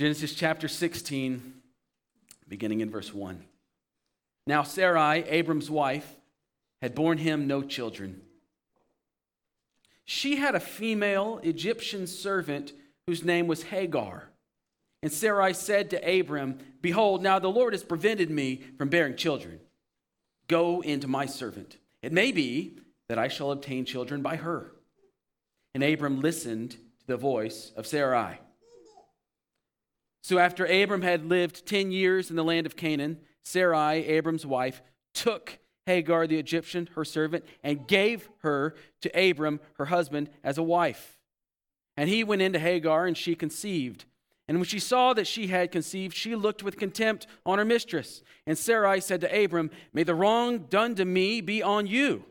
Genesis chapter 16, beginning in verse 1. Now, Sarai, Abram's wife, had borne him no children. She had a female Egyptian servant whose name was Hagar. And Sarai said to Abram, Behold, now the Lord has prevented me from bearing children. Go into my servant. It may be that I shall obtain children by her. And Abram listened to the voice of Sarai. So after Abram had lived 10 years in the land of Canaan, Sarai, Abram's wife, took Hagar the Egyptian, her servant, and gave her to Abram, her husband, as a wife. And he went into Hagar, and she conceived. And when she saw that she had conceived, she looked with contempt on her mistress. And Sarai said to Abram, May the wrong done to me be on you.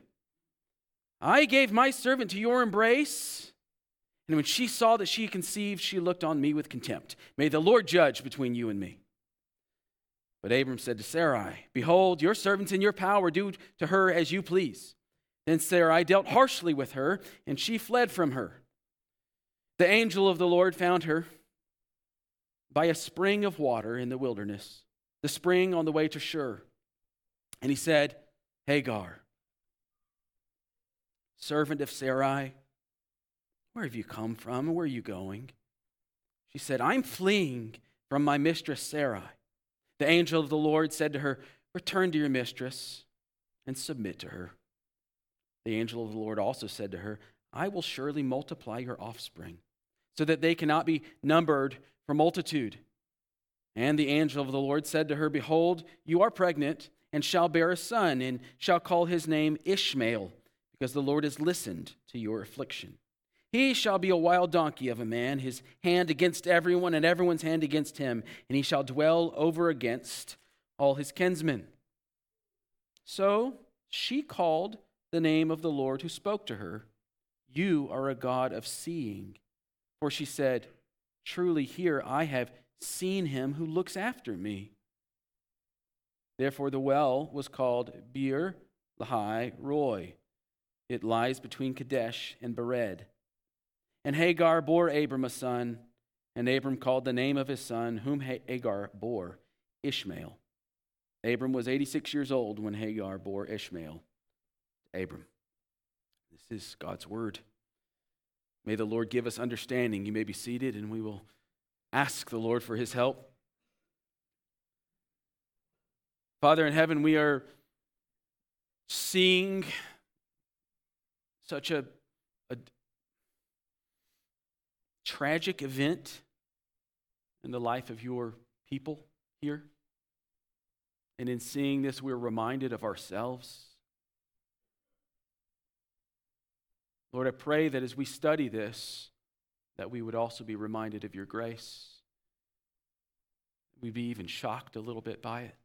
I gave my servant to your embrace. And when she saw that she conceived, she looked on me with contempt. May the Lord judge between you and me. But Abram said to Sarai, Behold, your servant's in your power, do to her as you please. Then Sarai dealt harshly with her, and she fled from her. The angel of the Lord found her by a spring of water in the wilderness, the spring on the way to Shur. And he said, Hagar, servant of Sarai, where have you come from and where are you going? She said, I'm fleeing from my mistress Sarai. The angel of the Lord said to her, Return to your mistress and submit to her. The angel of the Lord also said to her, I will surely multiply your offspring, so that they cannot be numbered for multitude. And the angel of the Lord said to her, Behold, you are pregnant, and shall bear a son, and shall call his name Ishmael, because the Lord has listened to your affliction. He shall be a wild donkey of a man, his hand against everyone, and everyone's hand against him, and he shall dwell over against all his kinsmen. So she called the name of the Lord who spoke to her, You are a God of seeing. For she said, Truly, here I have seen him who looks after me. Therefore, the well was called Beer Lahai Roi. It lies between Kadesh and Bered. And Hagar bore Abram a son, and Abram called the name of his son, whom Hagar bore, Ishmael. Abram was 86 years old when Hagar bore Ishmael Abram. This is God's word. May the Lord give us understanding. You may be seated, and we will ask the Lord for his help. Father in heaven, we are seeing such a tragic event in the life of your people here. And in seeing this, we're reminded of ourselves. Lord, I pray that as we study this, that we would also be reminded of your grace. We'd be even shocked a little bit by it.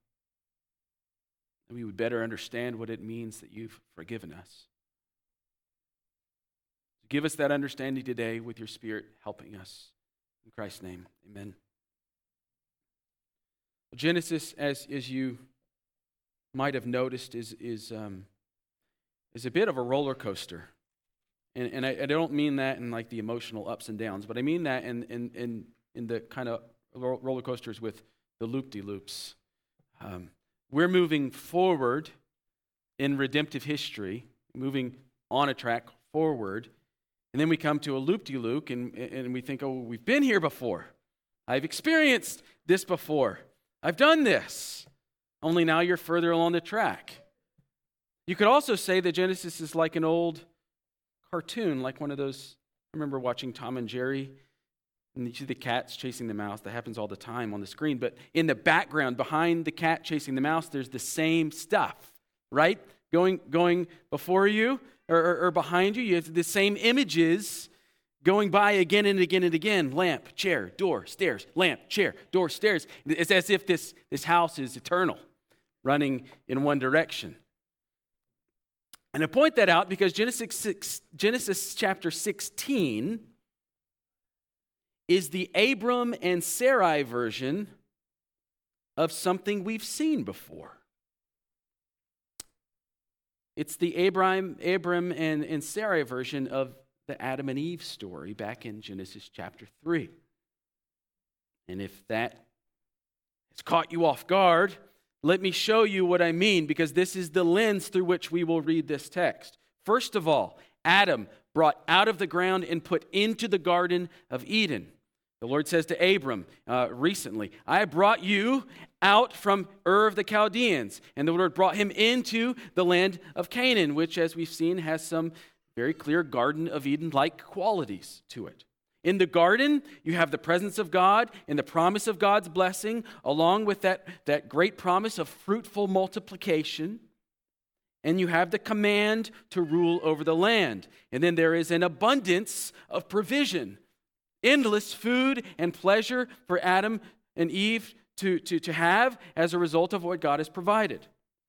And we would better understand what it means that you've forgiven us. Give us that understanding today with your Spirit helping us. In Christ's name, amen. Genesis, as, as you might have noticed, is, is, um, is a bit of a roller coaster. And, and I, I, don't mean that in like the emotional ups and downs, but I mean that in, in, in, in the kind of roller coasters with the loop de loops. Um, we're moving forward in redemptive history, moving on a track forward and then we come to a loop de loop and, and we think, oh, we've been here before. I've experienced this before. I've done this. Only now you're further along the track. You could also say that Genesis is like an old cartoon, like one of those. I remember watching Tom and Jerry, and you see the cats chasing the mouse. That happens all the time on the screen. But in the background, behind the cat chasing the mouse, there's the same stuff, right? Going, going before you, or, or, or behind you. You have the same images going by again and again and again lamp, chair, door, stairs, lamp, chair, door, stairs. It's as if this, this house is eternal, running in one direction. And I point that out because Genesis, 6, Genesis chapter 16 is the Abram and Sarai version of something we've seen before. It's the Abram, Abram and, and Sarai version of the Adam and Eve story back in Genesis chapter 3. And if that has caught you off guard, let me show you what I mean because this is the lens through which we will read this text. First of all, Adam brought out of the ground and put into the Garden of Eden. The Lord says to Abram uh, recently, I brought you out from Ur of the Chaldeans. And the Lord brought him into the land of Canaan, which, as we've seen, has some very clear Garden of Eden like qualities to it. In the garden, you have the presence of God and the promise of God's blessing, along with that, that great promise of fruitful multiplication. And you have the command to rule over the land. And then there is an abundance of provision endless food and pleasure for Adam and Eve to, to, to have as a result of what God has provided.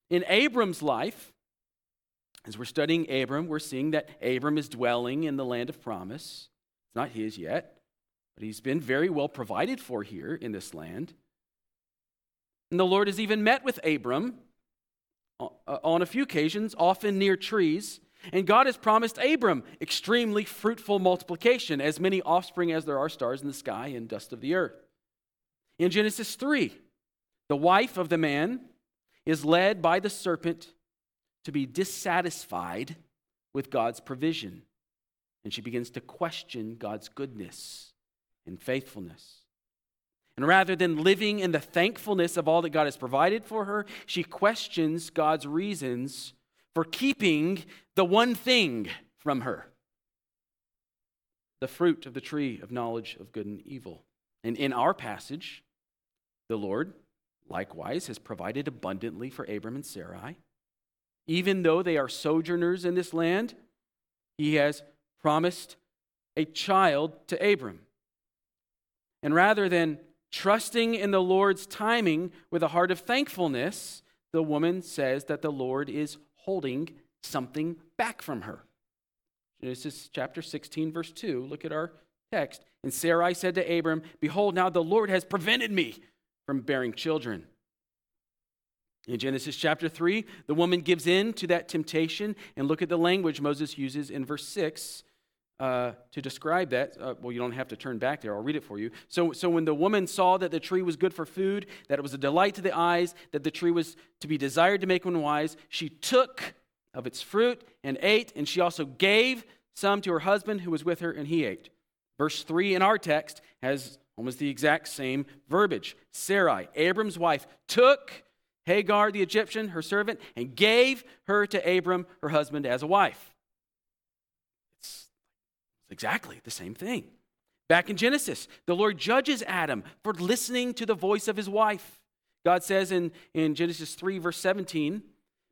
In Abram's life, as we're studying Abram, we're seeing that Abram is dwelling in the land of promise It's not his yet, but he's been very well provided for here in this land. And the Lord has even met with Abram uh, on a few occasions, often near trees. And God has promised Abram extremely fruitful multiplication, as many offspring as there are stars in the sky and dust of the earth. In Genesis 3, the wife of the man is led by the serpent to be dissatisfied with God's provision and she begins to question God's goodness and faithfulness. And rather than living in the thankfulness of all that God has provided for her, she questions God's reasons for keeping the one thing from her the fruit of the tree of knowledge of good and evil. And in our passage, the Lord likewise has provided abundantly for Abram and Sarai. Even though they are sojourners in this land, he has promised a child to Abram. And rather than trusting in the Lord's timing with a heart of thankfulness, the woman says that the Lord is holding something back from her. Genesis chapter 16, verse 2. Look at our text. And Sarai said to Abram, Behold, now the Lord has prevented me from bearing children. In Genesis chapter 3, the woman gives in to that temptation. And look at the language Moses uses in verse 6 uh, to describe that. Uh, well, you don't have to turn back there. I'll read it for you. So, so when the woman saw that the tree was good for food, that it was a delight to the eyes, that the tree was to be desired to make one wise, she took of its fruit and ate, and she also gave some to her husband who was with her, and he ate. Verse 3 in our text has almost the exact same verbiage. Sarai, Abram's wife, took Hagar the Egyptian, her servant, and gave her to Abram, her husband, as a wife. Exactly the same thing. Back in Genesis, the Lord judges Adam for listening to the voice of his wife. God says in, in Genesis 3, verse 17,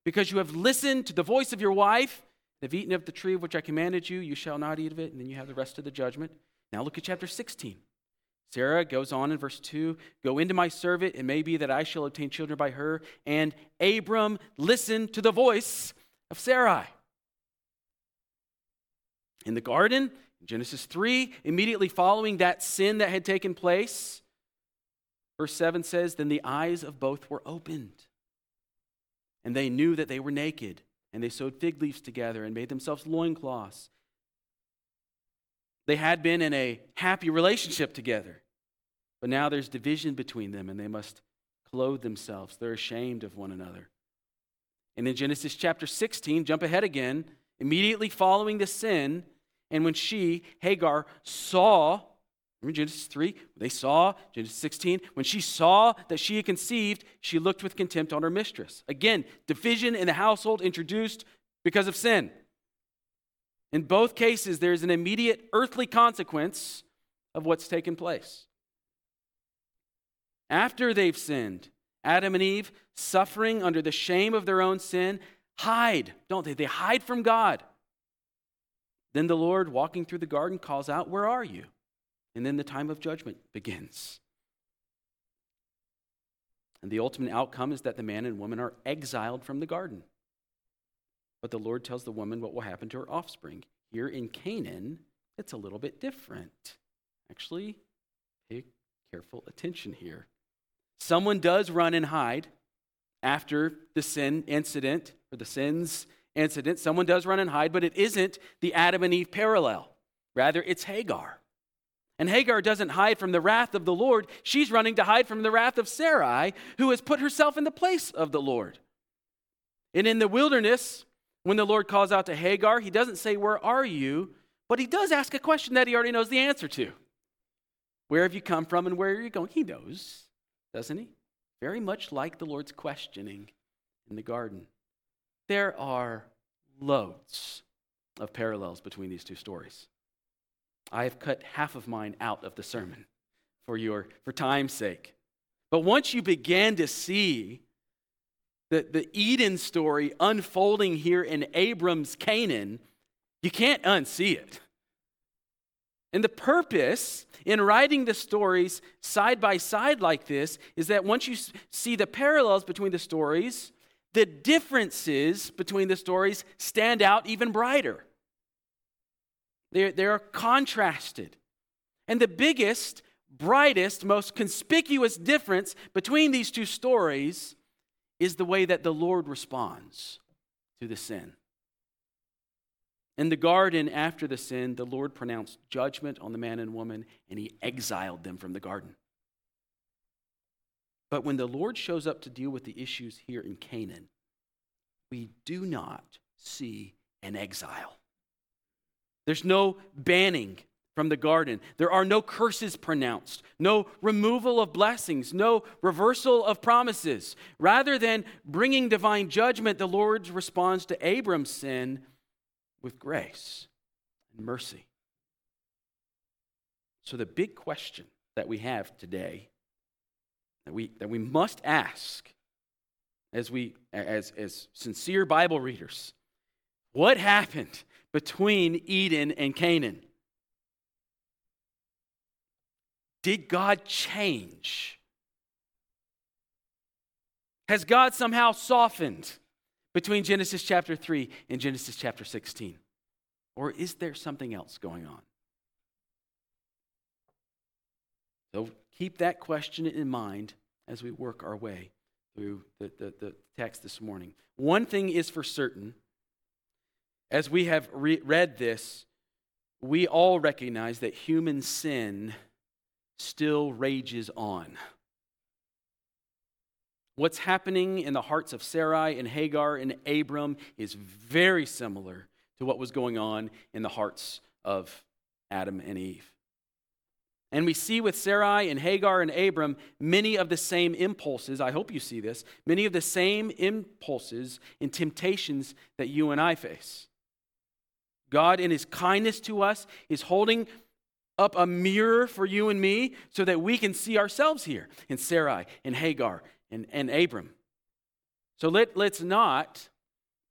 Because you have listened to the voice of your wife, and have eaten of the tree of which I commanded you, you shall not eat of it. And then you have the rest of the judgment. Now look at chapter 16. Sarah goes on in verse 2 Go into my servant, it may be that I shall obtain children by her. And Abram listened to the voice of Sarai. In the garden, Genesis 3, immediately following that sin that had taken place, verse 7 says, Then the eyes of both were opened, and they knew that they were naked, and they sewed fig leaves together and made themselves loincloths. They had been in a happy relationship together, but now there's division between them, and they must clothe themselves. They're ashamed of one another. And in Genesis chapter 16, jump ahead again, immediately following the sin, and when she, Hagar, saw, remember Genesis 3? They saw, Genesis 16, when she saw that she had conceived, she looked with contempt on her mistress. Again, division in the household introduced because of sin. In both cases, there's an immediate earthly consequence of what's taken place. After they've sinned, Adam and Eve, suffering under the shame of their own sin, hide, don't they? They hide from God. Then the Lord, walking through the garden, calls out, Where are you? And then the time of judgment begins. And the ultimate outcome is that the man and woman are exiled from the garden. But the Lord tells the woman what will happen to her offspring. Here in Canaan, it's a little bit different. Actually, pay careful attention here. Someone does run and hide after the sin incident or the sins incident. Someone does run and hide, but it isn't the Adam and Eve parallel. Rather, it's Hagar. And Hagar doesn't hide from the wrath of the Lord. She's running to hide from the wrath of Sarai, who has put herself in the place of the Lord. And in the wilderness, when the Lord calls out to Hagar, he doesn't say, Where are you? But he does ask a question that he already knows the answer to Where have you come from and where are you going? He knows, doesn't he? Very much like the Lord's questioning in the garden. There are loads of parallels between these two stories. I have cut half of mine out of the sermon for your for time's sake. But once you begin to see the, the Eden story unfolding here in Abram's Canaan, you can't unsee it. And the purpose in writing the stories side by side like this is that once you see the parallels between the stories, the differences between the stories stand out even brighter. They're, they're contrasted. And the biggest, brightest, most conspicuous difference between these two stories is the way that the Lord responds to the sin. In the garden after the sin, the Lord pronounced judgment on the man and woman, and he exiled them from the garden. But when the Lord shows up to deal with the issues here in Canaan, we do not see an exile. There's no banning from the garden. There are no curses pronounced, no removal of blessings, no reversal of promises. Rather than bringing divine judgment, the Lord responds to Abram's sin with grace and mercy. So, the big question that we have today, that we, that we must ask as, we, as, as sincere Bible readers, what happened between Eden and Canaan? Did God change? Has God somehow softened between Genesis chapter 3 and Genesis chapter 16? Or is there something else going on? So keep that question in mind as we work our way through the, the, the text this morning. One thing is for certain as we have re- read this, we all recognize that human sin still rages on. What's happening in the hearts of Sarai and Hagar and Abram is very similar to what was going on in the hearts of Adam and Eve. And we see with Sarai and Hagar and Abram many of the same impulses. I hope you see this. Many of the same impulses and temptations that you and I face. God, in his kindness to us, is holding up a mirror for you and me so that we can see ourselves here in Sarai and Hagar and, and Abram. So let, let's not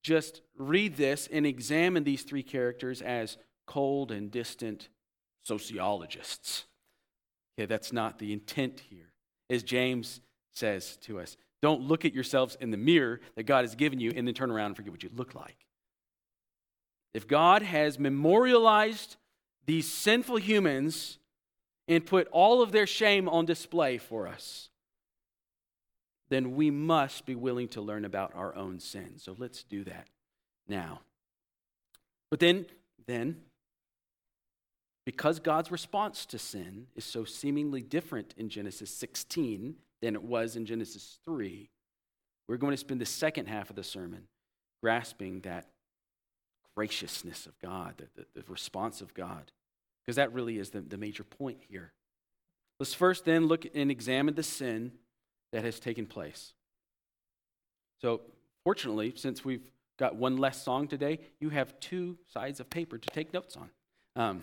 just read this and examine these three characters as cold and distant sociologists. Okay, that's not the intent here. As James says to us, don't look at yourselves in the mirror that God has given you and then turn around and forget what you look like. If God has memorialized these sinful humans and put all of their shame on display for us, then we must be willing to learn about our own sin. So let's do that now. But then, then, because God's response to sin is so seemingly different in Genesis 16 than it was in Genesis 3, we're going to spend the second half of the sermon grasping that graciousness of God, the, the, the response of God, because that really is the, the major point here. Let's first then look and examine the sin that has taken place. So, fortunately, since we've got one less song today, you have two sides of paper to take notes on. Um,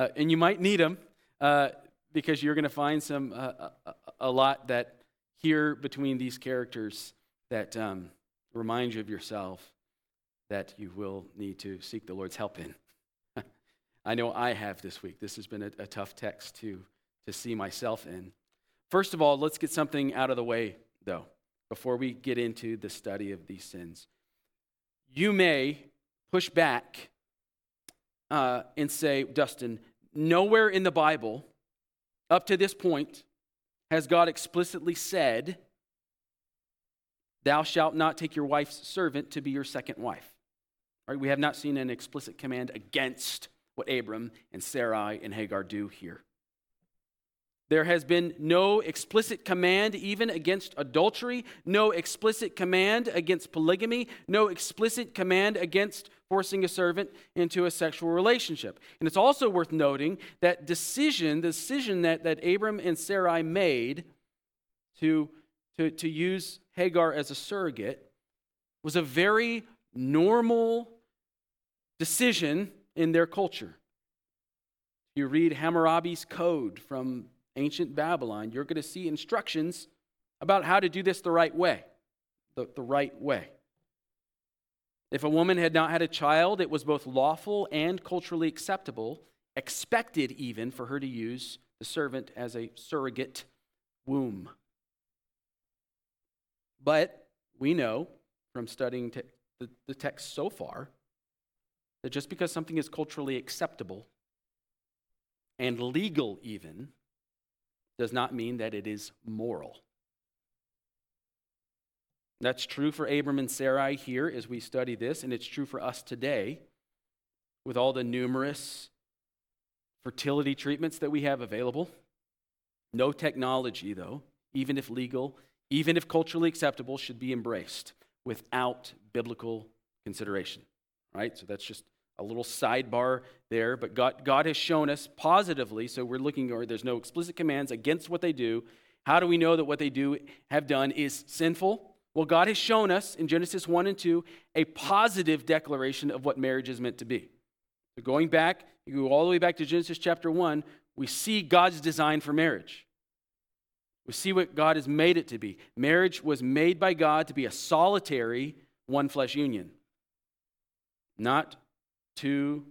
uh, and you might need them uh, because you're going to find some uh, a, a, lot that here between these characters that um, remind you of yourself that you will need to seek the Lord's help in. I know I have this week. This has been a, a tough text to, to see myself in. First of all, let's get something out of the way, though, before we get into the study of these sins. You may push back uh, and say, Dustin, nowhere in the Bible up to this point has God explicitly said, Thou shalt not take your wife's servant to be your second wife. Right? We have not seen an explicit command against what Abram and Sarai and Hagar do here. There has been no explicit command even against adultery, no explicit command against polygamy, no explicit command against forcing a servant into a sexual relationship. And it's also worth noting that decision, the decision that, that Abram and Sarai made to, to, to use Hagar as a surrogate was a very normal decision in their culture. You read Hammurabi's code from ancient Babylon, you're going to see instructions about how to do this the right way. The, the right way. If a woman had not had a child, it was both lawful and culturally acceptable, expected even for her to use the servant as a surrogate womb. But we know from studying te- the, the text so far that just because something is culturally acceptable and legal, even, does not mean that it is moral. That's true for Abram and Sarai here as we study this, and it's true for us today with all the numerous fertility treatments that we have available. No technology, though, even if legal, even if culturally acceptable, should be embraced without biblical consideration. Right? So that's just a little sidebar there, but God, God has shown us positively, so we're looking, or there's no explicit commands against what they do. How do we know that what they do have done is sinful? Well, God has shown us in Genesis 1 and 2 a positive declaration of what marriage is meant to be. So going back, you go all the way back to Genesis chapter 1, we see God's design for marriage. We see what God has made it to be. Marriage was made by God to be a solitary one flesh union, not two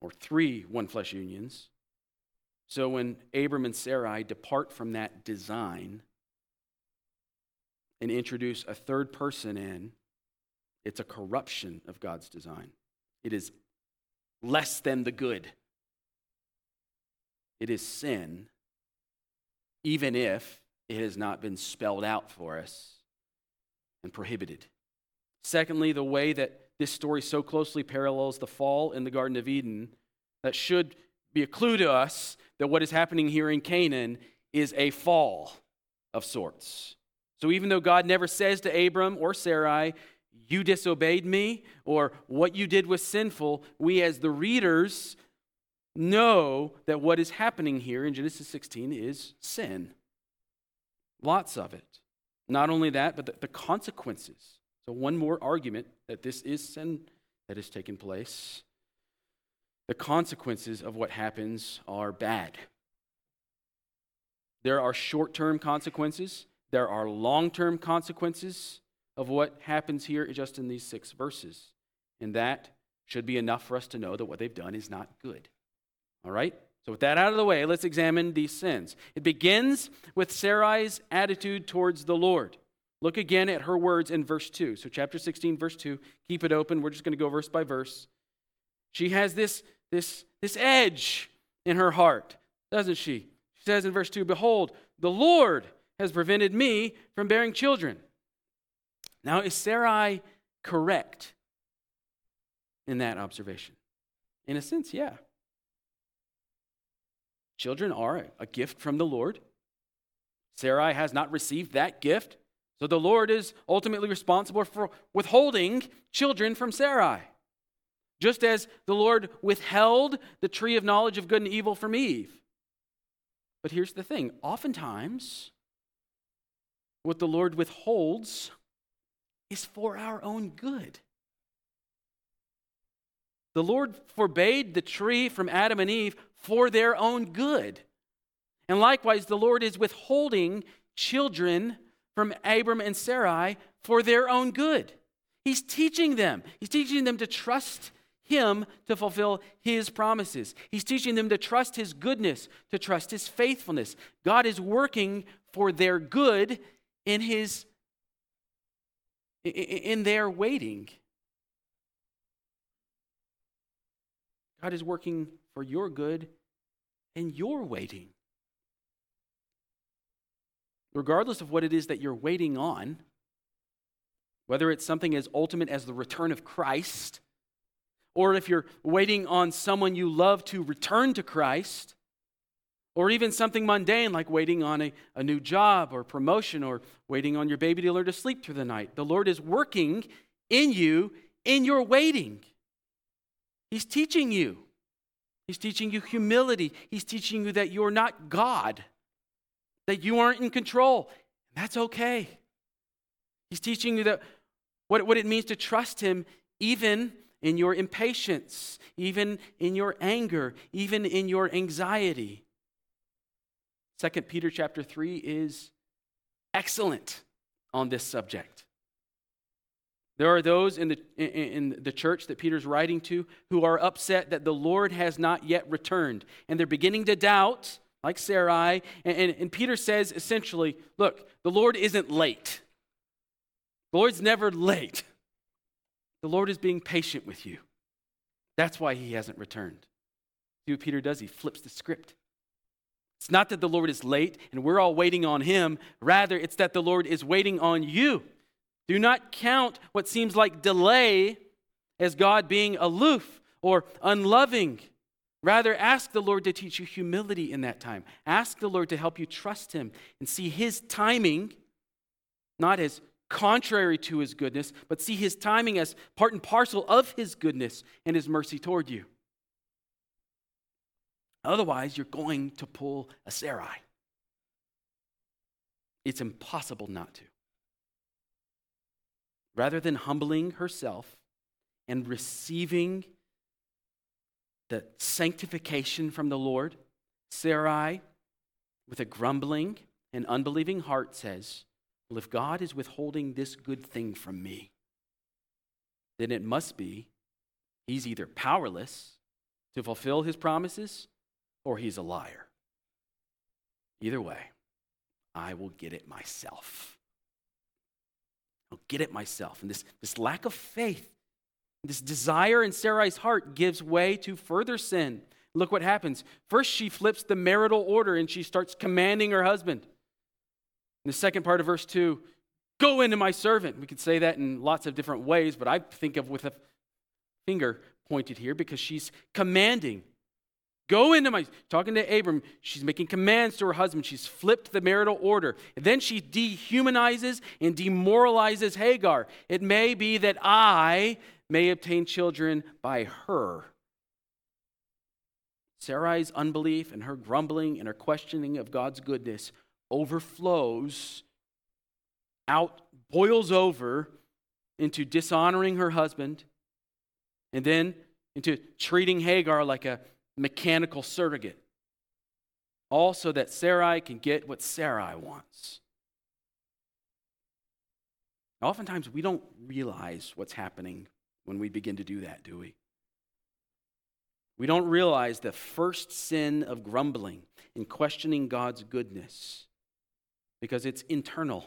or three one flesh unions. So when Abram and Sarai depart from that design and introduce a third person in, it's a corruption of God's design. It is less than the good. It is sin, even if it has not been spelled out for us and prohibited. Secondly, the way that this story so closely parallels the fall in the Garden of Eden that should be a clue to us that what is happening here in Canaan is a fall of sorts. So even though God never says to Abram or Sarai, you disobeyed me, or what you did was sinful, we as the readers know that what is happening here in Genesis 16 is sin. Lots of it. Not only that, but the, consequences so, one more argument that this is sin that has taken place. The consequences of what happens are bad. There are short term consequences, there are long term consequences of what happens here just in these six verses. And that should be enough for us to know that what they've done is not good. All right? So, with that out of the way, let's examine these sins. It begins with Sarai's attitude towards the Lord. Look again at her words in verse 2. So, chapter 16, verse 2. Keep it open. We're just going to go verse by verse. She has this, this, this edge in her heart, doesn't she? She says in verse 2 Behold, the Lord has prevented me from bearing children. Now, is Sarai correct in that observation? In a sense, yeah. Children are a gift from the Lord. Sarai has not received that gift. So the Lord is ultimately responsible for withholding children from Sarai. Just as the Lord withheld the tree of knowledge of good and evil from Eve. But here's the thing oftentimes, what the Lord withholds is for our own good. The Lord forbade the tree from Adam and Eve for their own good. And likewise, the Lord is withholding children from Abram and Sarai for their own good. He's teaching them. He's teaching them to trust him to fulfill his promises. He's teaching them to trust his goodness, to trust his faithfulness. God is working for their good in his in their waiting. God is working for your good in your waiting regardless of what it is that you're waiting on, whether it's something as ultimate as the return of Christ, or if you're waiting on someone you love to return to Christ, or even something mundane like waiting on a, a new job or promotion or waiting on your baby to learn to sleep through the night. The Lord is working in you in your waiting. He's teaching you. He's teaching you humility. He's teaching you that you're not God, that you aren't in control. That's okay. He's teaching you that what, what it means to trust Him even in your impatience, even in your anger, even in your anxiety. Second Peter chapter 3 is excellent on this subject. There are those in the, in the church that Peter's writing to who are upset that the Lord has not yet returned. And they're beginning to doubt, like Sarai. And, and, and Peter says essentially, look, the Lord isn't late. The Lord's never late. The Lord is being patient with you. That's why he hasn't returned. See what Peter does? He flips the script. It's not that the Lord is late and we're all waiting on him. Rather, it's that the Lord is waiting on you. Do not count what seems like delay as God being aloof or unloving. Rather, ask the Lord to teach you humility in that time. Ask the Lord to help you trust him and see his timing not as contrary to his goodness, but see his timing as part and parcel of his goodness and his mercy toward you. Otherwise, you're going to pull a Sarai. It's impossible not to. Rather than humbling herself and receiving the sanctification from the Lord, Sarai, with a grumbling and unbelieving heart, says, well, if God is withholding this good thing from me, then it must be he's either powerless to fulfill his promises or he's a liar. Either way, I will get it myself. I'll get it myself. And this, this lack of faith, this desire in Sarai's heart gives way to further sin. Look what happens. First, she flips the marital order and she starts commanding her husband. In the second part of verse 2, go into my servant. We could say that in lots of different ways, but I think of with a finger pointed here because she's commanding. Go into my, talking to Abram, she's making commands to her husband. She's flipped the marital order. And then she dehumanizes and demoralizes Hagar. It may be that I may obtain children by her. Sarai's unbelief and her grumbling and her questioning of God's goodness overflows out, boils over into dishonoring her husband, and then into treating Hagar like a mechanical surrogate. All so that Sarai can get what Sarai wants. Oftentimes, we don't realize what's happening when we begin to do that, do we? We don't realize the first sin of grumbling and questioning God's goodness because it's internal.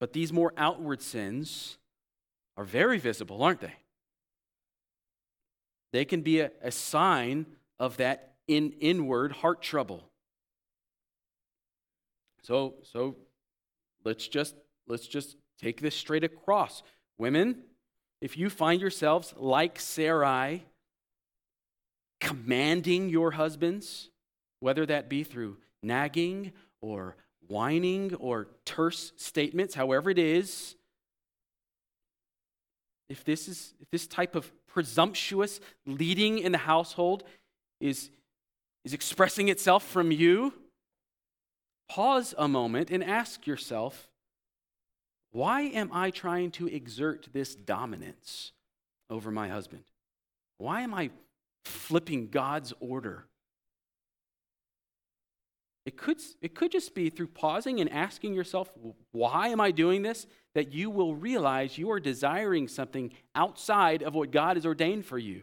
But these more outward sins are very visible, aren't they? They can be a, a sign of that in inward heart trouble. So, so let's just let's just take this straight across. Women, if you find yourselves like Sarai, commanding your husbands, whether that be through nagging or whining or terse statements, however it is, if this is if this type of presumptuous leading in the household is is expressing itself from you, pause a moment and ask yourself, why am I trying to exert this dominance over my husband? Why am I flipping God's order it could, it could just be through pausing and asking yourself, why am I doing this? That you will realize you are desiring something outside of what God has ordained for you.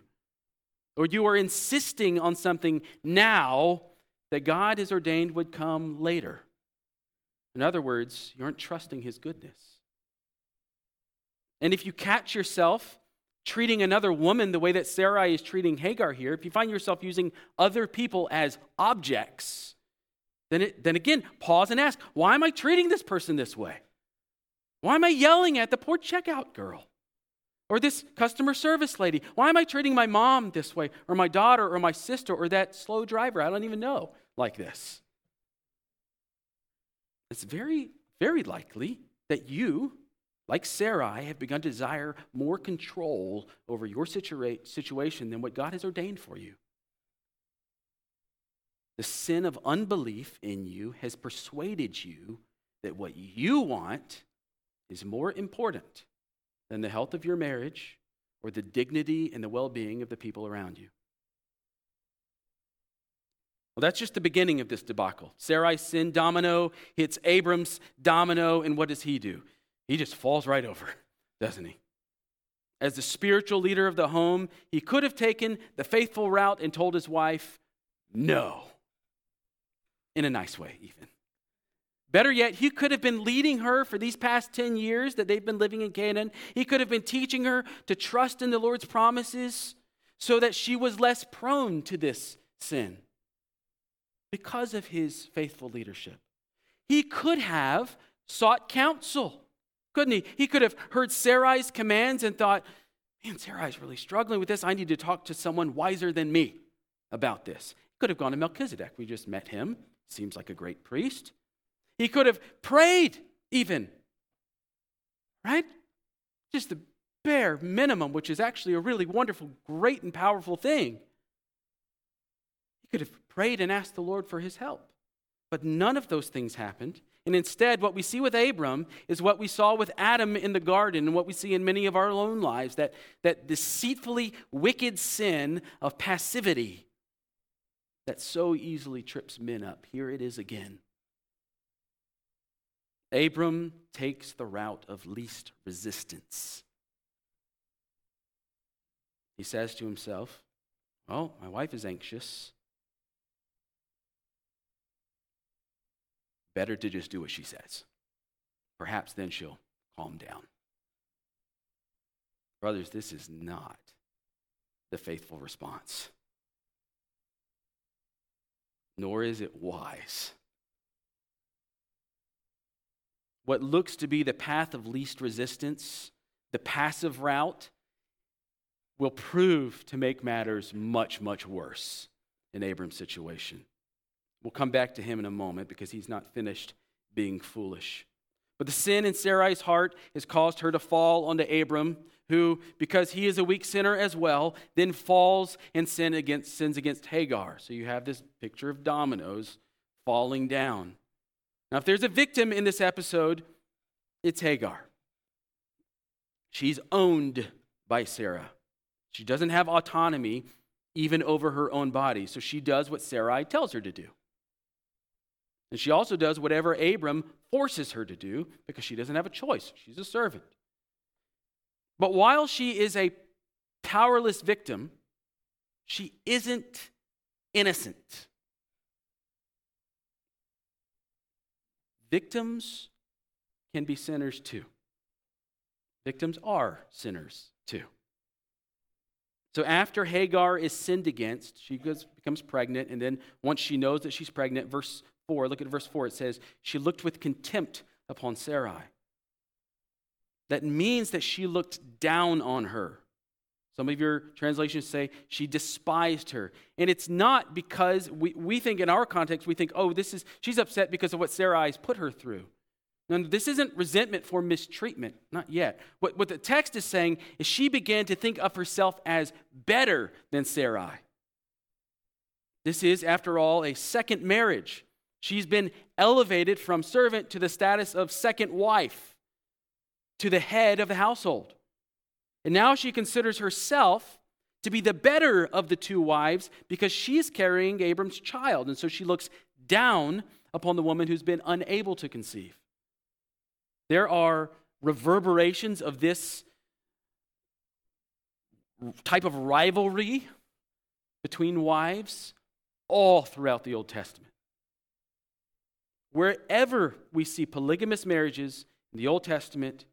Or you are insisting on something now that God has ordained would come later. In other words, you aren't trusting His goodness. And if you catch yourself treating another woman the way that Sarai is treating Hagar here, if you find yourself using other people as objects, then, it, then again, pause and ask, why am I treating this person this way? Why am I yelling at the poor checkout girl? Or this customer service lady. Why am I treating my mom this way, or my daughter, or my sister, or that slow driver I don't even know like this? It's very, very likely that you, like Sarai, have begun to desire more control over your situa- situation than what God has ordained for you. The sin of unbelief in you has persuaded you that what you want is more important than the health of your marriage or the dignity and the well being of the people around you. Well, that's just the beginning of this debacle. Sarai's sin domino hits Abram's domino, and what does he do? He just falls right over, doesn't he? As the spiritual leader of the home, he could have taken the faithful route and told his wife, no. In a nice way, even. Better yet, he could have been leading her for these past 10 years that they've been living in Canaan. He could have been teaching her to trust in the Lord's promises so that she was less prone to this sin because of his faithful leadership. He could have sought counsel, couldn't he? He could have heard Sarai's commands and thought, man, Sarai's really struggling with this. I need to talk to someone wiser than me about this. He could have gone to Melchizedek. We just met him. Seems like a great priest. He could have prayed, even. Right? Just the bare minimum, which is actually a really wonderful, great, and powerful thing. He could have prayed and asked the Lord for his help. But none of those things happened. And instead, what we see with Abram is what we saw with Adam in the garden and what we see in many of our own lives that, that deceitfully wicked sin of passivity that so easily trips men up. Here it is again. Abram takes the route of least resistance. He says to himself, Well, my wife is anxious. Better to just do what she says. Perhaps then she'll calm down. Brothers, this is not the faithful response, nor is it wise. What looks to be the path of least resistance, the passive route, will prove to make matters much, much worse in Abram's situation. We'll come back to him in a moment because he's not finished being foolish. But the sin in Sarai's heart has caused her to fall onto Abram, who, because he is a weak sinner as well, then falls and sin against, sins against Hagar. So you have this picture of dominoes falling down. Now, if there's a victim in this episode, it's Hagar. She's owned by Sarah. She doesn't have autonomy even over her own body, so she does what Sarai tells her to do. And she also does whatever Abram forces her to do because she doesn't have a choice. She's a servant. But while she is a powerless victim, she isn't innocent. Victims can be sinners too. Victims are sinners too. So after Hagar is sinned against, she becomes pregnant, and then once she knows that she's pregnant, verse 4, look at verse 4, it says, She looked with contempt upon Sarai. That means that she looked down on her. Some of your translations say she despised her. And it's not because we, we think in our context, we think, oh, this is she's upset because of what Sarai has put her through. No, this isn't resentment for mistreatment, not yet. What, what the text is saying is she began to think of herself as better than Sarai. This is, after all, a second marriage. She's been elevated from servant to the status of second wife, to the head of the household. And now she considers herself to be the better of the two wives because she's carrying Abram's child. And so she looks down upon the woman who's been unable to conceive. There are reverberations of this type of rivalry between wives all throughout the Old Testament. Wherever we see polygamous marriages in the Old Testament,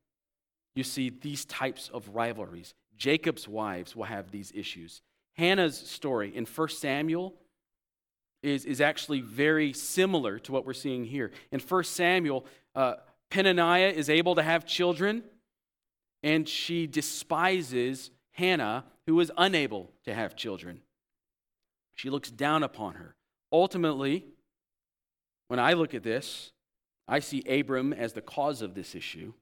you see these types of rivalries. Jacob's wives will have these issues. Hannah's story in 1 Samuel is, is actually very similar to what we're seeing here. In 1 Samuel, uh, Peninnah is able to have children, and she despises Hannah, who is unable to have children. She looks down upon her. Ultimately, when I look at this, I see Abram as the cause of this issue,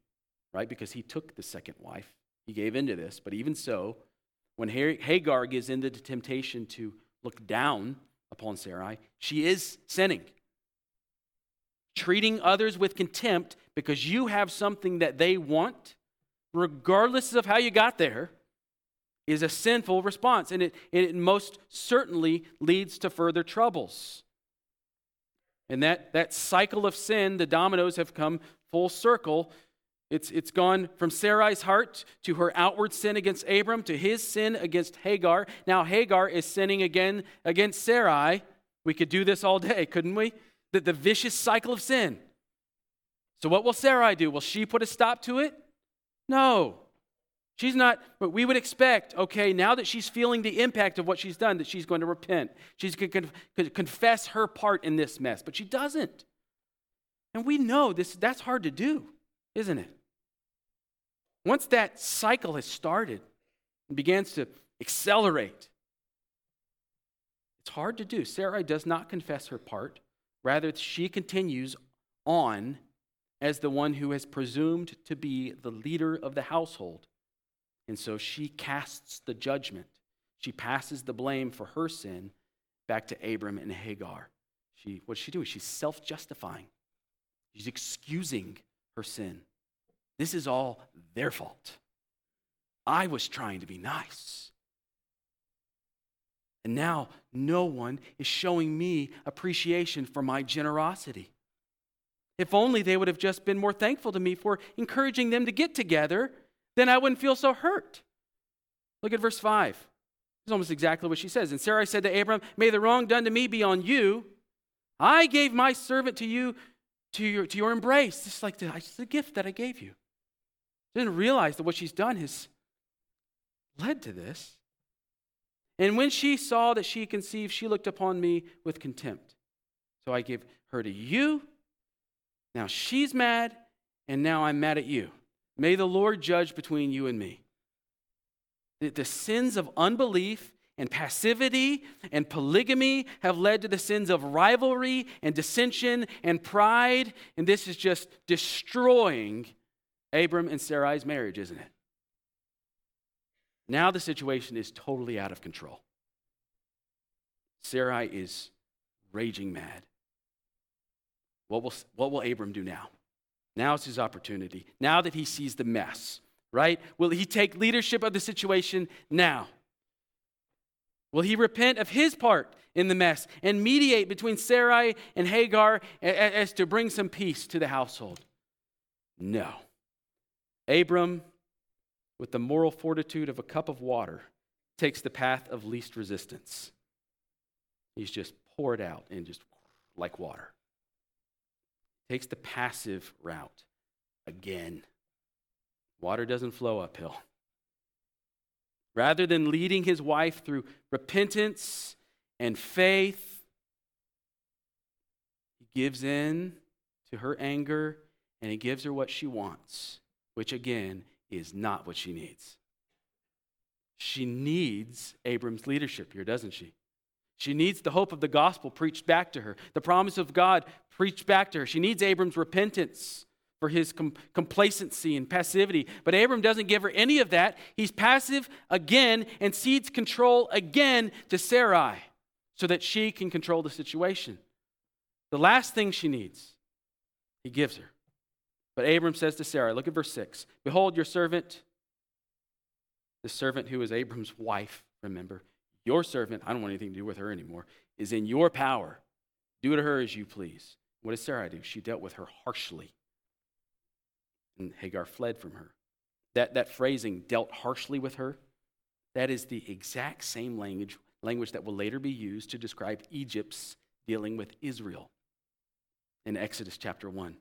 right? Because he took the second wife. He gave into this. But even so, when Hagar gives into the temptation to look down upon Sarai, she is sinning. Treating others with contempt because you have something that they want, regardless of how you got there, is a sinful response. And it, it most certainly leads to further troubles. And that, that cycle of sin, the dominoes have come full circle. It's, it's gone from Sarai's heart to her outward sin against Abram to his sin against Hagar. Now Hagar is sinning again against Sarai. We could do this all day, couldn't we? The, the vicious cycle of sin. So, what will Sarai do? Will she put a stop to it? No. She's not, but we would expect, okay, now that she's feeling the impact of what she's done, that she's going to repent. She's going to confess her part in this mess, but she doesn't. And we know this, that's hard to do, isn't it? Once that cycle has started and begins to accelerate, it's hard to do. Sarai does not confess her part. Rather, she continues on as the one who has presumed to be the leader of the household and so she casts the judgment. She passes the blame for her sin back to Abram and Hagar. She, what's she doing? She's self justifying, she's excusing her sin. This is all their fault. I was trying to be nice. And now no one is showing me appreciation for my generosity. If only they would have just been more thankful to me for encouraging them to get together then I wouldn't feel so hurt. Look at verse 5. It's almost exactly what she says. And Sarai said to Abram, May the wrong done to me be on you. I gave my servant to you to your, to your embrace. Is like the, it's the gift that I gave you. Didn't realize that what she's done has led to this. And when she saw that she conceived, she looked upon me with contempt. So I gave her to you. Now she's mad, and now I'm mad at you. May the Lord judge between you and me. The, the sins of unbelief and passivity and polygamy have led to the sins of rivalry and dissension and pride. And this is just destroying Abram and Sarai's marriage, isn't it? Now the situation is totally out of control. Sarai is raging mad. What will, what will Abram do now? Now's his opportunity. Now that he sees the mess, right? Will he take leadership of the situation now? Will he repent of his part in the mess and mediate between Sarai and Hagar as to bring some peace to the household? No. Abram, with the moral fortitude of a cup of water, takes the path of least resistance. He's just poured out and just like water takes the passive route again. Water doesn't flow uphill. Rather than leading his wife through repentance and faith, he gives in to her anger and he gives her what she wants, which again is not what she needs. She needs Abram's leadership here, doesn't she? She needs the hope of the gospel preached back to her, the promise of God preached back to her. She needs Abram's repentance for his com- complacency and passivity. But Abram doesn't give her any of that. He's passive again and cedes control again to Sarai so that she can control the situation. The last thing she needs, he gives her. But Abram says to Sarai, look at verse 6 Behold, your servant, the servant who is Abram's wife, remember, your servant, I don't want anything to do with her anymore, is in your power. Do to her as you please. What did Sarai do? She dealt with her harshly. And Hagar fled from her. That, that phrasing, dealt harshly with her, that is the exact same language, language that will later be used to describe Egypt's dealing with Israel in Exodus chapter 1.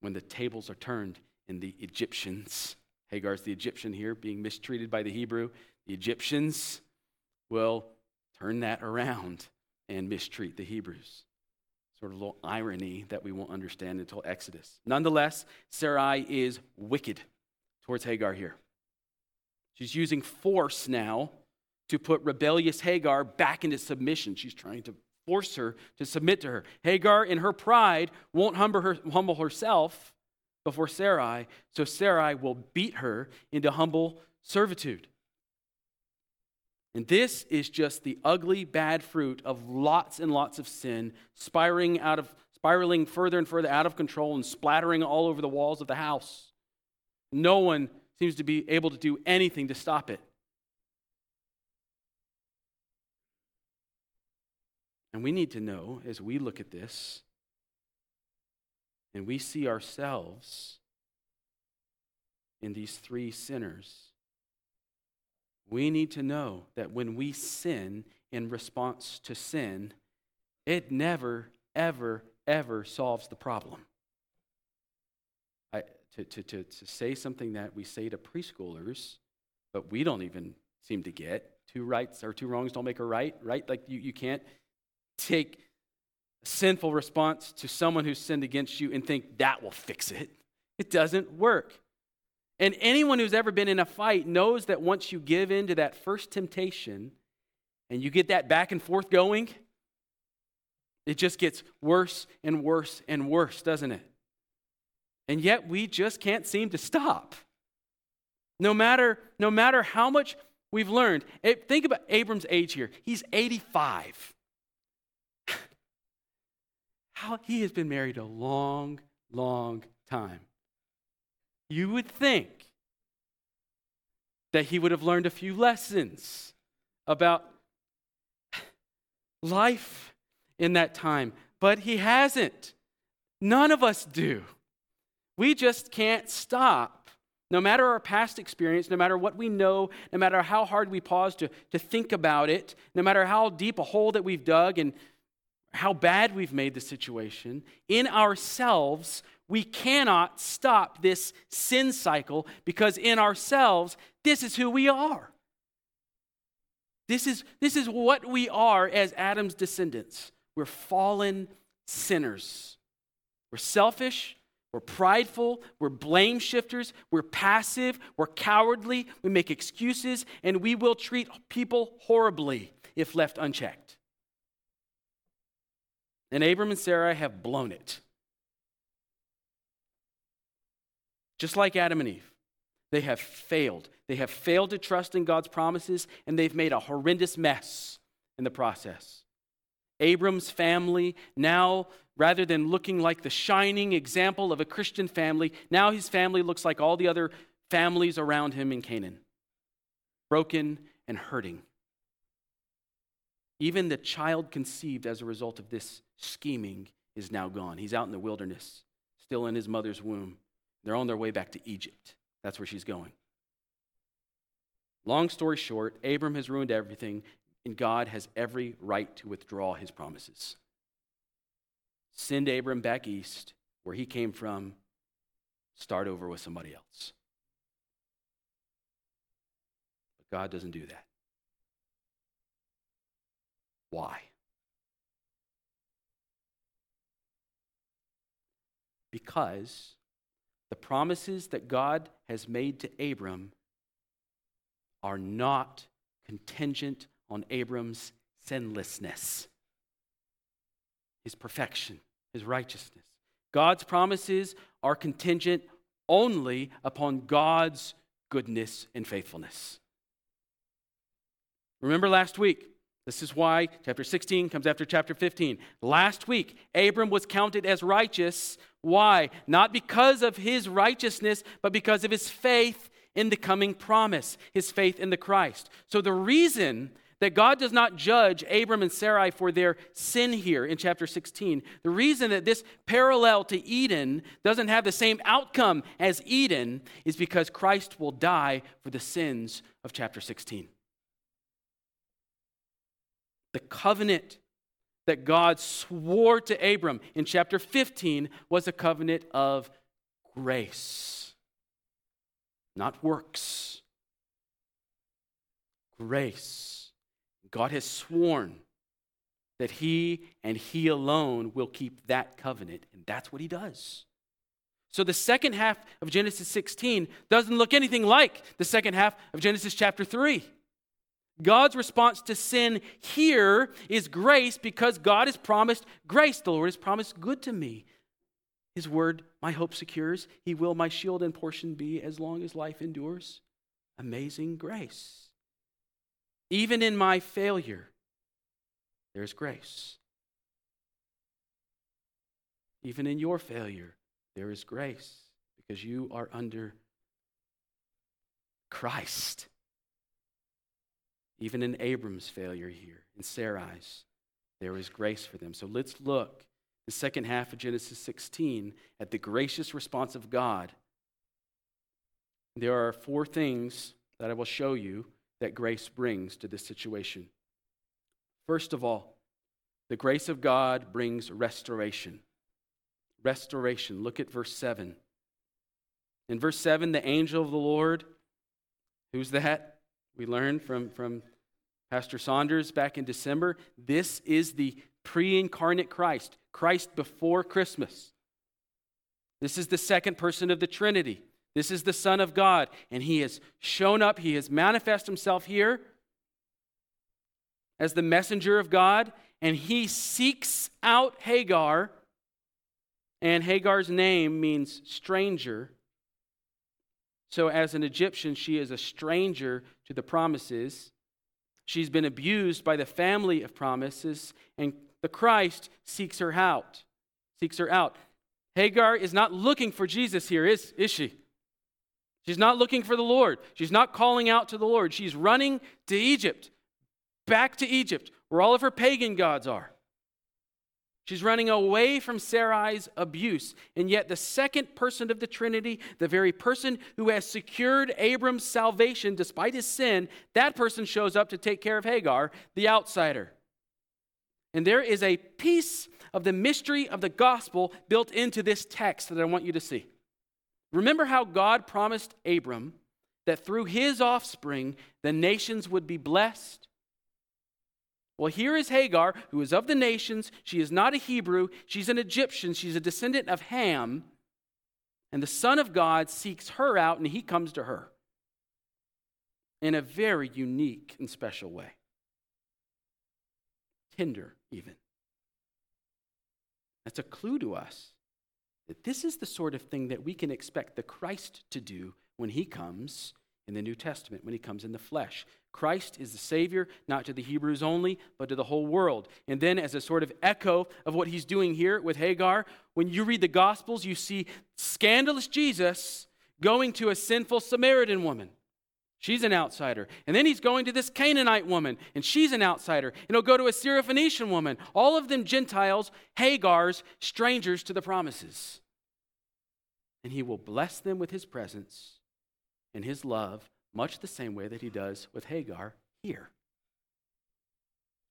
When the tables are turned and the Egyptians, Hagar's the Egyptian here, being mistreated by the Hebrew, the Egyptians will turn that around and mistreat the Hebrews. Sort of a little irony that we won't understand until Exodus. Nonetheless, Sarai is wicked towards Hagar here. She's using force now to put rebellious Hagar back into submission. She's trying to force her to submit to her. Hagar, in her pride, won't humble, her, humble herself before Sarai, so Sarai will beat her into humble servitude. And this is just the ugly, bad fruit of lots and lots of sin, spiraling out of spiraling further and further out of control and splattering all over the walls of the house. No one seems to be able to do anything to stop it. And we need to know as we look at this and we see ourselves in these three sinners, we need to know that when we sin in response to sin, it never, ever, ever solves the problem. I, to, to, to, to say something that we say to preschoolers, but we don't even seem to get two rights or two wrongs don't make a right, right? Like you, you can't take a sinful response to someone who sinned against you and think that will fix it. It doesn't work. And anyone who's ever been in a fight knows that once you give in to that first temptation and you get that back and forth going, it just gets worse and worse and worse, doesn't it? And yet we just can't seem to stop. No matter, no matter how much we've learned. Eh, think about Abram's age here. He's 85. How he has been married a long, long time. You would think that he would have learned a few lessons about life in that time, but he hasn't. None of us do. We just can't stop. No matter our past experience, no matter what we know, no matter how hard we pause to, to think about it, no matter how deep a hole that we've dug and how bad we've made the situation, in ourselves, we cannot stop this sin cycle because in ourselves, this is who we are. This is, this is what we are as Adam's descendants. We're fallen sinners. We're selfish. We're prideful. We're blame shifters. We're passive. We're cowardly. We make excuses. And we will treat people horribly if left unchecked. And Abram and Sarah have blown it. Just like Adam and Eve, they have failed. They have failed to trust in God's promises, and they've made a horrendous mess in the process. Abram's family, now, rather than looking like the shining example of a Christian family, now his family looks like all the other families around him in Canaan broken and hurting. Even the child conceived as a result of this scheming is now gone. He's out in the wilderness, still in his mother's womb. They're on their way back to Egypt. That's where she's going. Long story short, Abram has ruined everything, and God has every right to withdraw his promises. Send Abram back east, where he came from, start over with somebody else. But God doesn't do that. Why? Because the promises that God has made to Abram are not contingent on Abram's sinlessness, his perfection, his righteousness. God's promises are contingent only upon God's goodness and faithfulness. Remember last week, this is why chapter 16 comes after chapter 15. Last week, Abram was counted as righteous. Why? Not because of his righteousness, but because of his faith in the coming promise, his faith in the Christ. So the reason that God does not judge Abram and Sarai for their sin here in chapter 16. The reason that this parallel to Eden doesn't have the same outcome as Eden is because Christ will die for the sins of chapter 16. The covenant that God swore to Abram in chapter 15 was a covenant of grace, not works. Grace. God has sworn that he and he alone will keep that covenant, and that's what he does. So the second half of Genesis 16 doesn't look anything like the second half of Genesis chapter 3. God's response to sin here is grace because God has promised grace. The Lord has promised good to me. His word, my hope secures. He will my shield and portion be as long as life endures. Amazing grace. Even in my failure, there's grace. Even in your failure, there is grace because you are under Christ. Even in Abram's failure here, in Sarai's, there was grace for them. So let's look the second half of Genesis 16 at the gracious response of God. There are four things that I will show you that grace brings to this situation. First of all, the grace of God brings restoration restoration. Look at verse 7. In verse 7, the angel of the Lord, who's that? We learned from, from Pastor Saunders back in December. This is the pre incarnate Christ, Christ before Christmas. This is the second person of the Trinity. This is the Son of God. And he has shown up, he has manifest himself here as the messenger of God, and he seeks out Hagar and Hagar's name means stranger. So, as an Egyptian, she is a stranger to the promises. She's been abused by the family of promises, and the Christ seeks her out. Seeks her out. Hagar is not looking for Jesus here, is, is she? She's not looking for the Lord. She's not calling out to the Lord. She's running to Egypt, back to Egypt, where all of her pagan gods are. She's running away from Sarai's abuse. And yet, the second person of the Trinity, the very person who has secured Abram's salvation despite his sin, that person shows up to take care of Hagar, the outsider. And there is a piece of the mystery of the gospel built into this text that I want you to see. Remember how God promised Abram that through his offspring the nations would be blessed? Well, here is Hagar, who is of the nations. She is not a Hebrew, she's an Egyptian, she's a descendant of Ham. And the Son of God seeks her out, and he comes to her in a very unique and special way. Tender, even. That's a clue to us that this is the sort of thing that we can expect the Christ to do when he comes in the New Testament, when he comes in the flesh. Christ is the Savior, not to the Hebrews only, but to the whole world. And then, as a sort of echo of what he's doing here with Hagar, when you read the Gospels, you see scandalous Jesus going to a sinful Samaritan woman. She's an outsider. And then he's going to this Canaanite woman, and she's an outsider. And he'll go to a Syrophoenician woman. All of them Gentiles, Hagars, strangers to the promises. And he will bless them with his presence and his love much the same way that he does with Hagar here.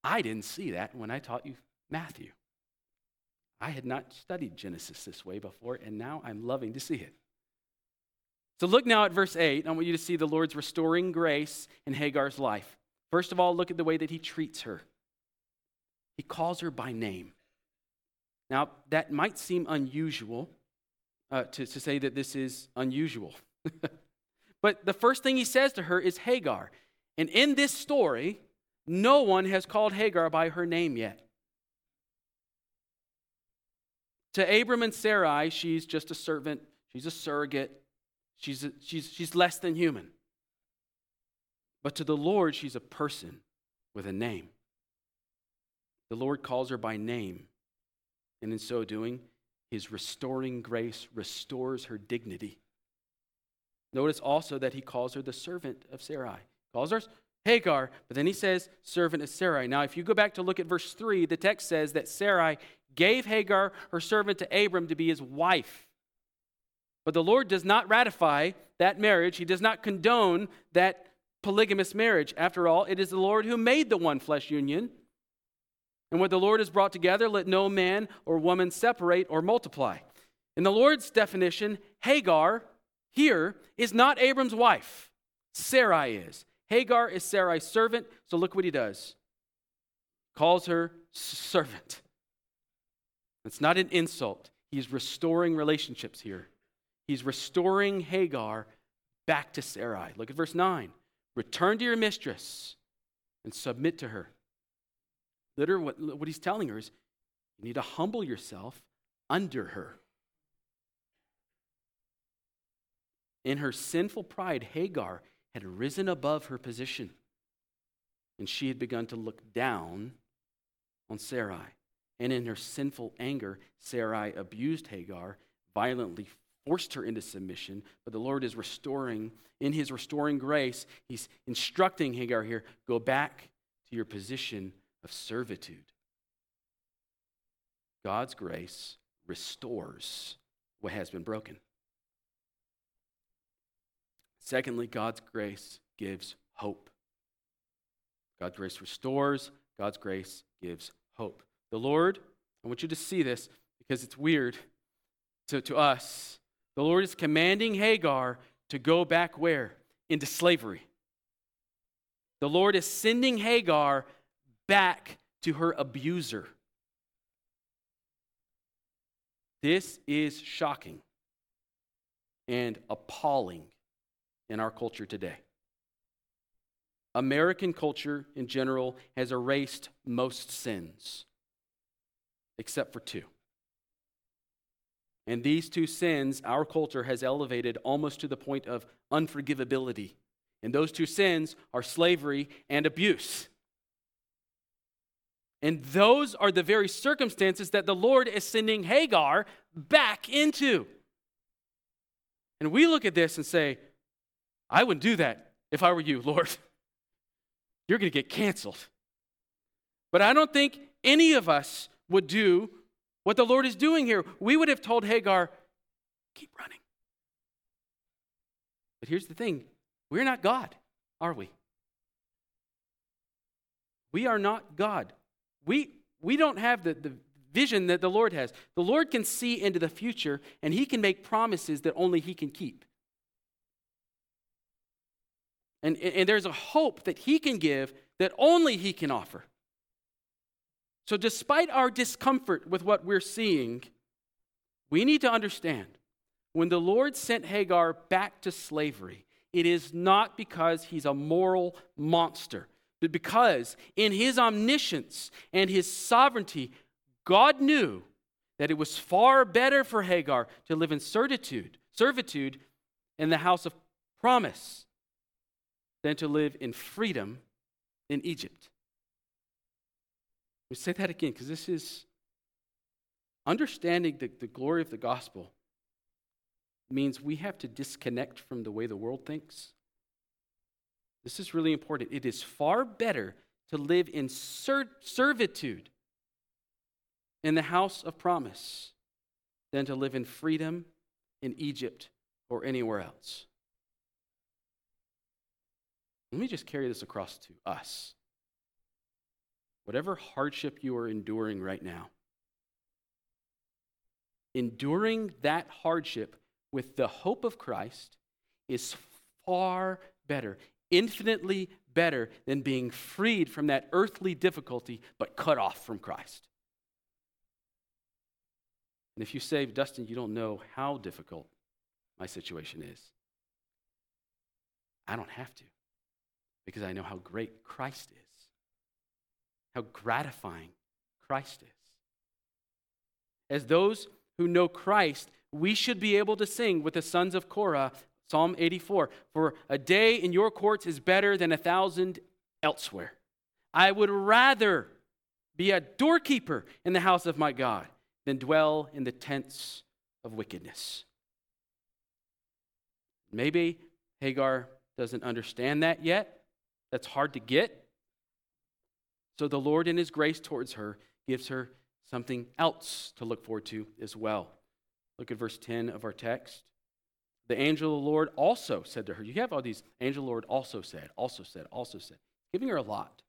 I didn't see that when I taught you Matthew. I had not studied Genesis this way before, and now I'm loving to see it. So look now at verse 8. I want you to see the Lord's restoring grace in Hagar's life. First of all, look at the way that he treats her. He calls her by name. Now, that might seem unusual uh, to, to say that this is unusual. But the first thing he says to her is Hagar. And in this story, no one has called Hagar by her name yet. To Abram and Sarai, she's just a servant, she's a surrogate, she's, a, she's, she's less than human. But to the Lord, she's a person with a name. The Lord calls her by name. And in so doing, his restoring grace restores her dignity. Notice also that he calls her the servant of Sarai. He Calls her Hagar, but then he says servant of Sarai. Now, if you go back to look at verse 3, the text says that Sarai gave Hagar, her servant, to Abram to be his wife. But the Lord does not ratify that marriage, he does not condone that polygamous marriage. After all, it is the Lord who made the one flesh union. And what the Lord has brought together, let no man or woman separate or multiply. In the Lord's definition, Hagar here is not Abram's wife. Sarai is. Hagar is Sarai's servant, so look what he does. Calls her servant. It's not an insult. He's restoring relationships here. He's restoring Hagar back to Sarai. Look at verse 9. Return to your mistress and submit to her. Literally, what, what he's telling her is you need to humble yourself under her. In her sinful pride, Hagar had risen above her position, and she had begun to look down on Sarai. And in her sinful anger, Sarai abused Hagar, violently forced her into submission. But the Lord is restoring, in his restoring grace, he's instructing Hagar here go back to your position of servitude. God's grace restores what has been broken. Secondly, God's grace gives hope. God's grace restores, God's grace gives hope. The Lord, I want you to see this because it's weird to, to us. The Lord is commanding Hagar to go back where? Into slavery. The Lord is sending Hagar back to her abuser. This is shocking and appalling in our culture today. American culture in general has erased most sins, except for two. And these two sins, our culture has elevated almost to the point of unforgivability. And those two sins are slavery and abuse. And those are the very circumstances that the Lord is sending Hagar back into. And we look at this and say, I wouldn't do that if I were you, Lord. You're going to get canceled. But I don't think any of us would do what the Lord is doing here. We would have told Hagar, keep running. But here's the thing we're not God, are we? We are not God. We, we don't have the, the vision that the Lord has. The Lord can see into the future, and He can make promises that only He can keep. And, and there's a hope that He can give that only He can offer. So, despite our discomfort with what we're seeing, we need to understand when the Lord sent Hagar back to slavery, it is not because he's a moral monster, but because in his omniscience and his sovereignty, God knew that it was far better for Hagar to live in certitude, servitude in the house of promise than to live in freedom in Egypt. Let me say that again because this is understanding the, the glory of the gospel means we have to disconnect from the way the world thinks. This is really important. It is far better to live in ser- servitude in the house of promise than to live in freedom in Egypt or anywhere else. Let me just carry this across to us. Whatever hardship you are enduring right now, enduring that hardship with the hope of Christ is far better, infinitely better than being freed from that earthly difficulty but cut off from Christ. And if you say, Dustin, you don't know how difficult my situation is, I don't have to because I know how great Christ is, how gratifying Christ is. As those who know Christ, we should be able to sing with the sons of Korah, Psalm 84 For a day in your courts is better than a thousand elsewhere. I would rather be a doorkeeper in the house of my God than dwell in the tents of wickedness. Maybe Hagar doesn't understand that yet that's hard to get. So the Lord, in His grace towards her, gives her something else to look forward to as well. Look at verse 10 of our text. The angel of the Lord also said to her, You have all these, angel the Lord also said, also said, also said, giving her a lot.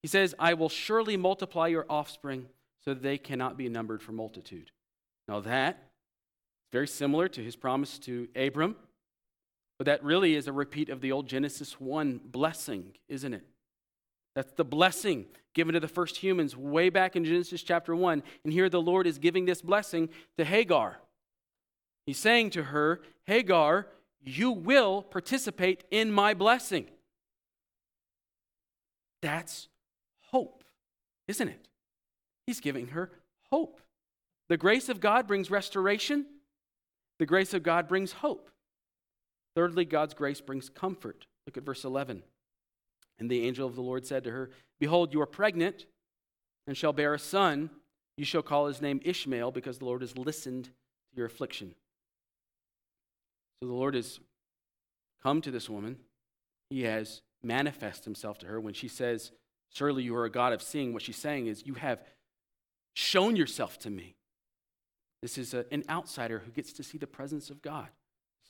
He says, I will surely multiply your offspring so that they cannot be numbered for multitude. Now that is very similar to his promise to Abram but that really is a repeat of the old Genesis 1 blessing, isn't it? That's the blessing given to the first humans way back in Genesis chapter 1. And here the Lord is giving this blessing to Hagar. He's saying to her, Hagar, you will participate in my blessing. That's hope, isn't it? He's giving her hope. The grace of God brings restoration, the grace of God brings hope. Thirdly, God's grace brings comfort. Look at verse 11. And the angel of the Lord said to her, Behold, you are pregnant and shall bear a son. You shall call his name Ishmael, because the Lord has listened to your affliction. So the Lord has come to this woman. He has manifest himself to her. When she says, Surely you are a God of seeing, what she's saying is, You have shown yourself to me. This is a, an outsider who gets to see the presence of God.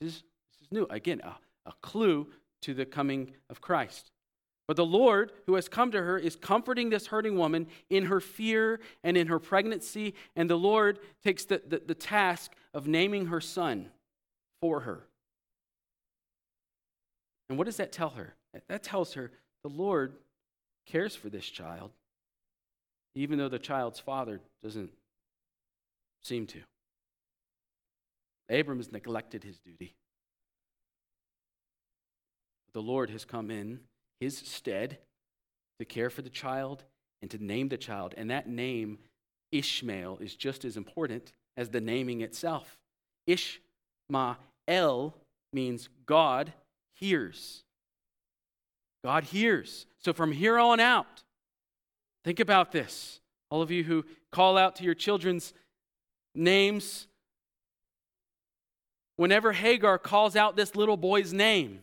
This is, this is new. Again, a, a clue to the coming of Christ. But the Lord, who has come to her, is comforting this hurting woman in her fear and in her pregnancy. And the Lord takes the, the, the, task of naming her son for her. And what does that tell her? That tells her the Lord cares for this child, even though the child's father doesn't seem to. Abram has neglected his duty. The Lord has come in his stead to care for the child and to name the child. And that name, Ishmael, is just as important as the naming itself. Ishmael means God hears. God hears. So from here on out, think about this. All of you who call out to your children's names, whenever Hagar calls out this little boy's name,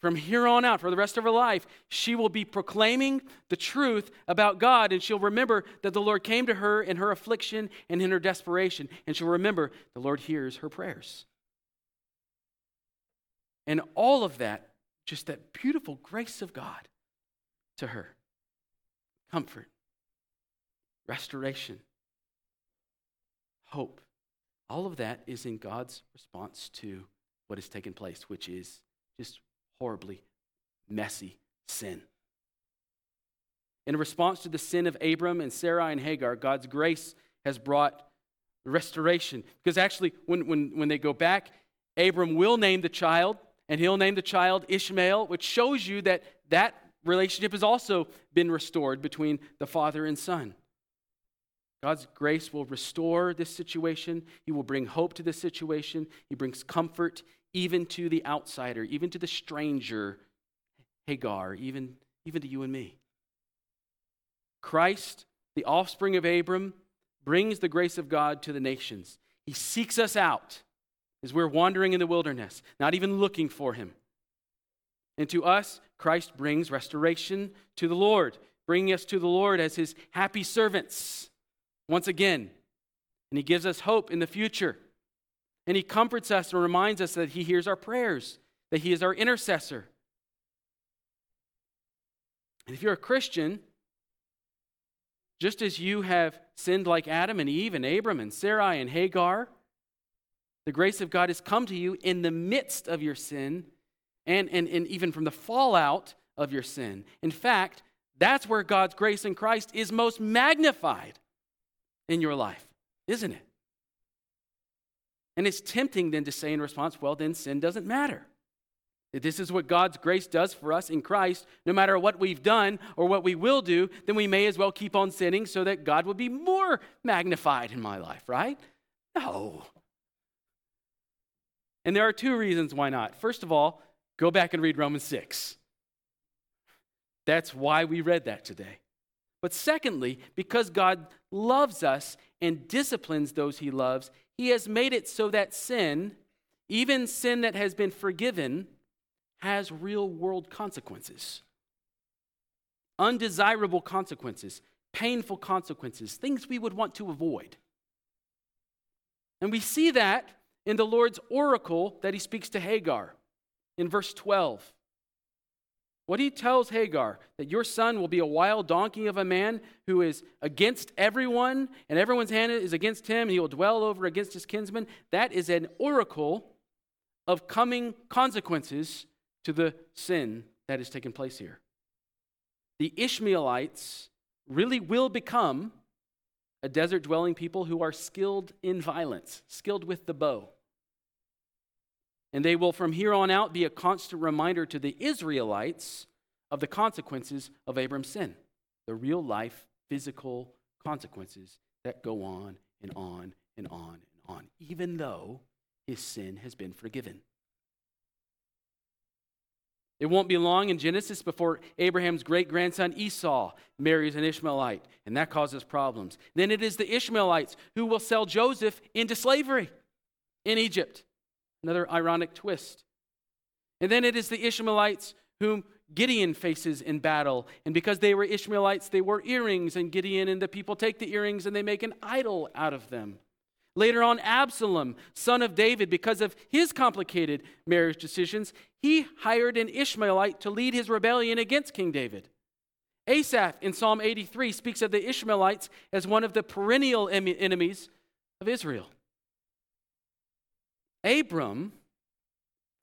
from here on out, for the rest of her life, she will be proclaiming the truth about God, and she'll remember that the Lord came to her in her affliction and in her desperation, and she'll remember the Lord hears her prayers. And all of that, just that beautiful grace of God to her comfort, restoration, hope. All of that is in God's response to what has taken place, which is just horribly messy sin. In response to the sin of Abram and Sarai and Hagar, God's grace has brought restoration. Because actually, when, when, when they go back, Abram will name the child, and he'll name the child Ishmael, which shows you that that relationship has also been restored between the father and son. God's grace will restore this situation. He will bring hope to this situation. He brings comfort even to the outsider, even to the stranger, Hagar, even, even to you and me. Christ, the offspring of Abram, brings the grace of God to the nations. He seeks us out as we're wandering in the wilderness, not even looking for him. And to us, Christ brings restoration to the Lord, bringing us to the Lord as his happy servants once again. And he gives us hope in the future. And he comforts us and reminds us that he hears our prayers, that he is our intercessor. And if you're a Christian, just as you have sinned like Adam and Eve and Abram and Sarai and Hagar, the grace of God has come to you in the midst of your sin and, and, and even from the fallout of your sin. In fact, that's where God's grace in Christ is most magnified in your life, isn't it? And it's tempting then to say in response, well, then sin doesn't matter. This is what God's grace does for us in Christ, no matter what we've done or what we will do, then we may as well keep on sinning so that God will be more magnified in my life, right? No. And there are two reasons why not. First of all, go back and read Romans 6. That's why we read that today. But secondly, because God loves us and disciplines those he loves, he has made it so that sin, even sin that has been forgiven, has real world consequences. Undesirable consequences, painful consequences, things we would want to avoid. And we see that in the Lord's oracle that he speaks to Hagar in verse 12. What he tells Hagar, that your son will be a wild donkey of a man who is against everyone, and everyone's hand is against him, and he will dwell over against his kinsmen, that is an oracle of coming consequences to the sin that has taken place here. The Ishmaelites really will become a desert dwelling people who are skilled in violence, skilled with the bow. And they will from here on out be a constant reminder to the Israelites of the consequences of Abram's sin, the real life physical consequences that go on and on and on and on, even though his sin has been forgiven. It won't be long in Genesis before Abraham's great grandson Esau marries an Ishmaelite, and that causes problems. Then it is the Ishmaelites who will sell Joseph into slavery in Egypt. Another ironic twist. And then it is the Ishmaelites whom Gideon faces in battle. And because they were Ishmaelites, they wore earrings, and Gideon and the people take the earrings and they make an idol out of them. Later on, Absalom, son of David, because of his complicated marriage decisions, he hired an Ishmaelite to lead his rebellion against King David. Asaph in Psalm 83 speaks of the Ishmaelites as one of the perennial enemies of Israel. Abram,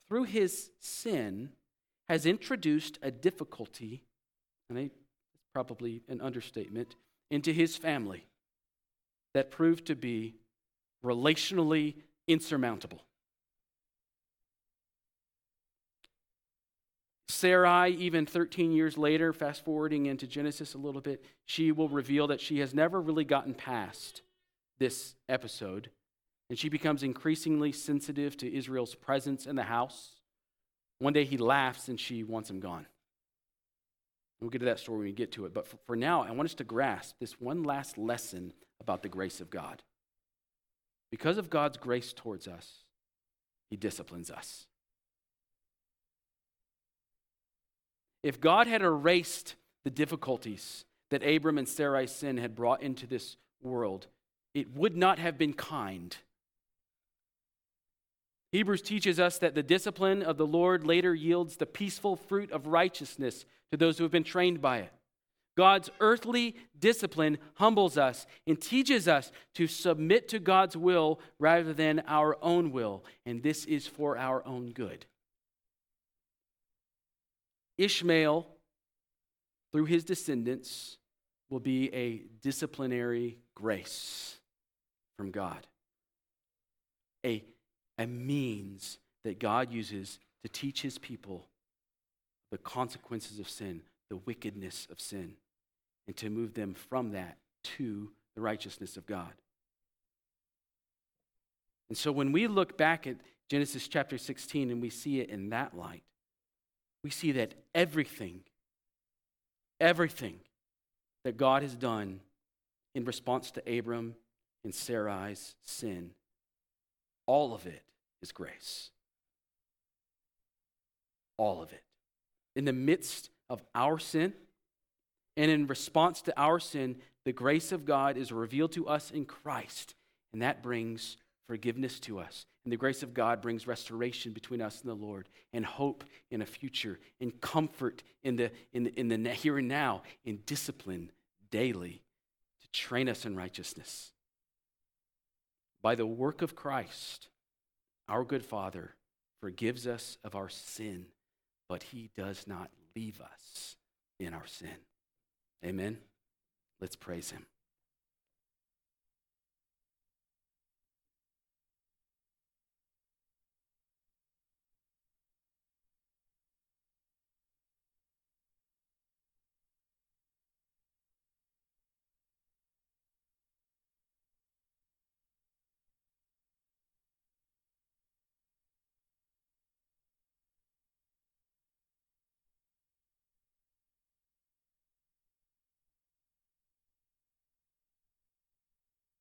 through his sin, has introduced a difficulty, and it's probably an understatement, into his family that proved to be relationally insurmountable. Sarai, even 13 years later, fast forwarding into Genesis a little bit, she will reveal that she has never really gotten past this episode. And she becomes increasingly sensitive to Ishmael's presence in the house. One day he laughs and she wants him gone. We'll get to that story when we get to it. But for, for now, I want us to grasp this one last lesson about the grace of God. Because of God's grace towards us, he disciplines us. If God had erased the difficulties that Abram and Sarai's sin had brought into this world, it would not have been kind Hebrews teaches us that the discipline of the Lord later yields the peaceful fruit of righteousness to those who have been trained by it. God's earthly discipline humbles us and teaches us to submit to God's will rather than our own will, and this is for our own good. Ishmael, through his descendants, will be a disciplinary grace from God, a a means that God uses to teach his people the consequences of sin, the wickedness of sin, and to move them from that to the righteousness of God. And so when we look back at Genesis chapter 16 and we see it in that light, we see that everything, everything that God has done in response to Abram and Sarai's sin, all of it is grace. All of it. In the midst of our sin, and in response to our sin, the grace of God is revealed to us in Christ, and that brings forgiveness to us. And the grace of God brings restoration between us and the Lord, and hope in a future, and comfort in the, in the, in the here and now, and discipline daily to train us in righteousness. By the work of Christ, our good Father forgives us of our sin, but he does not leave us in our sin. Amen. Let's praise him.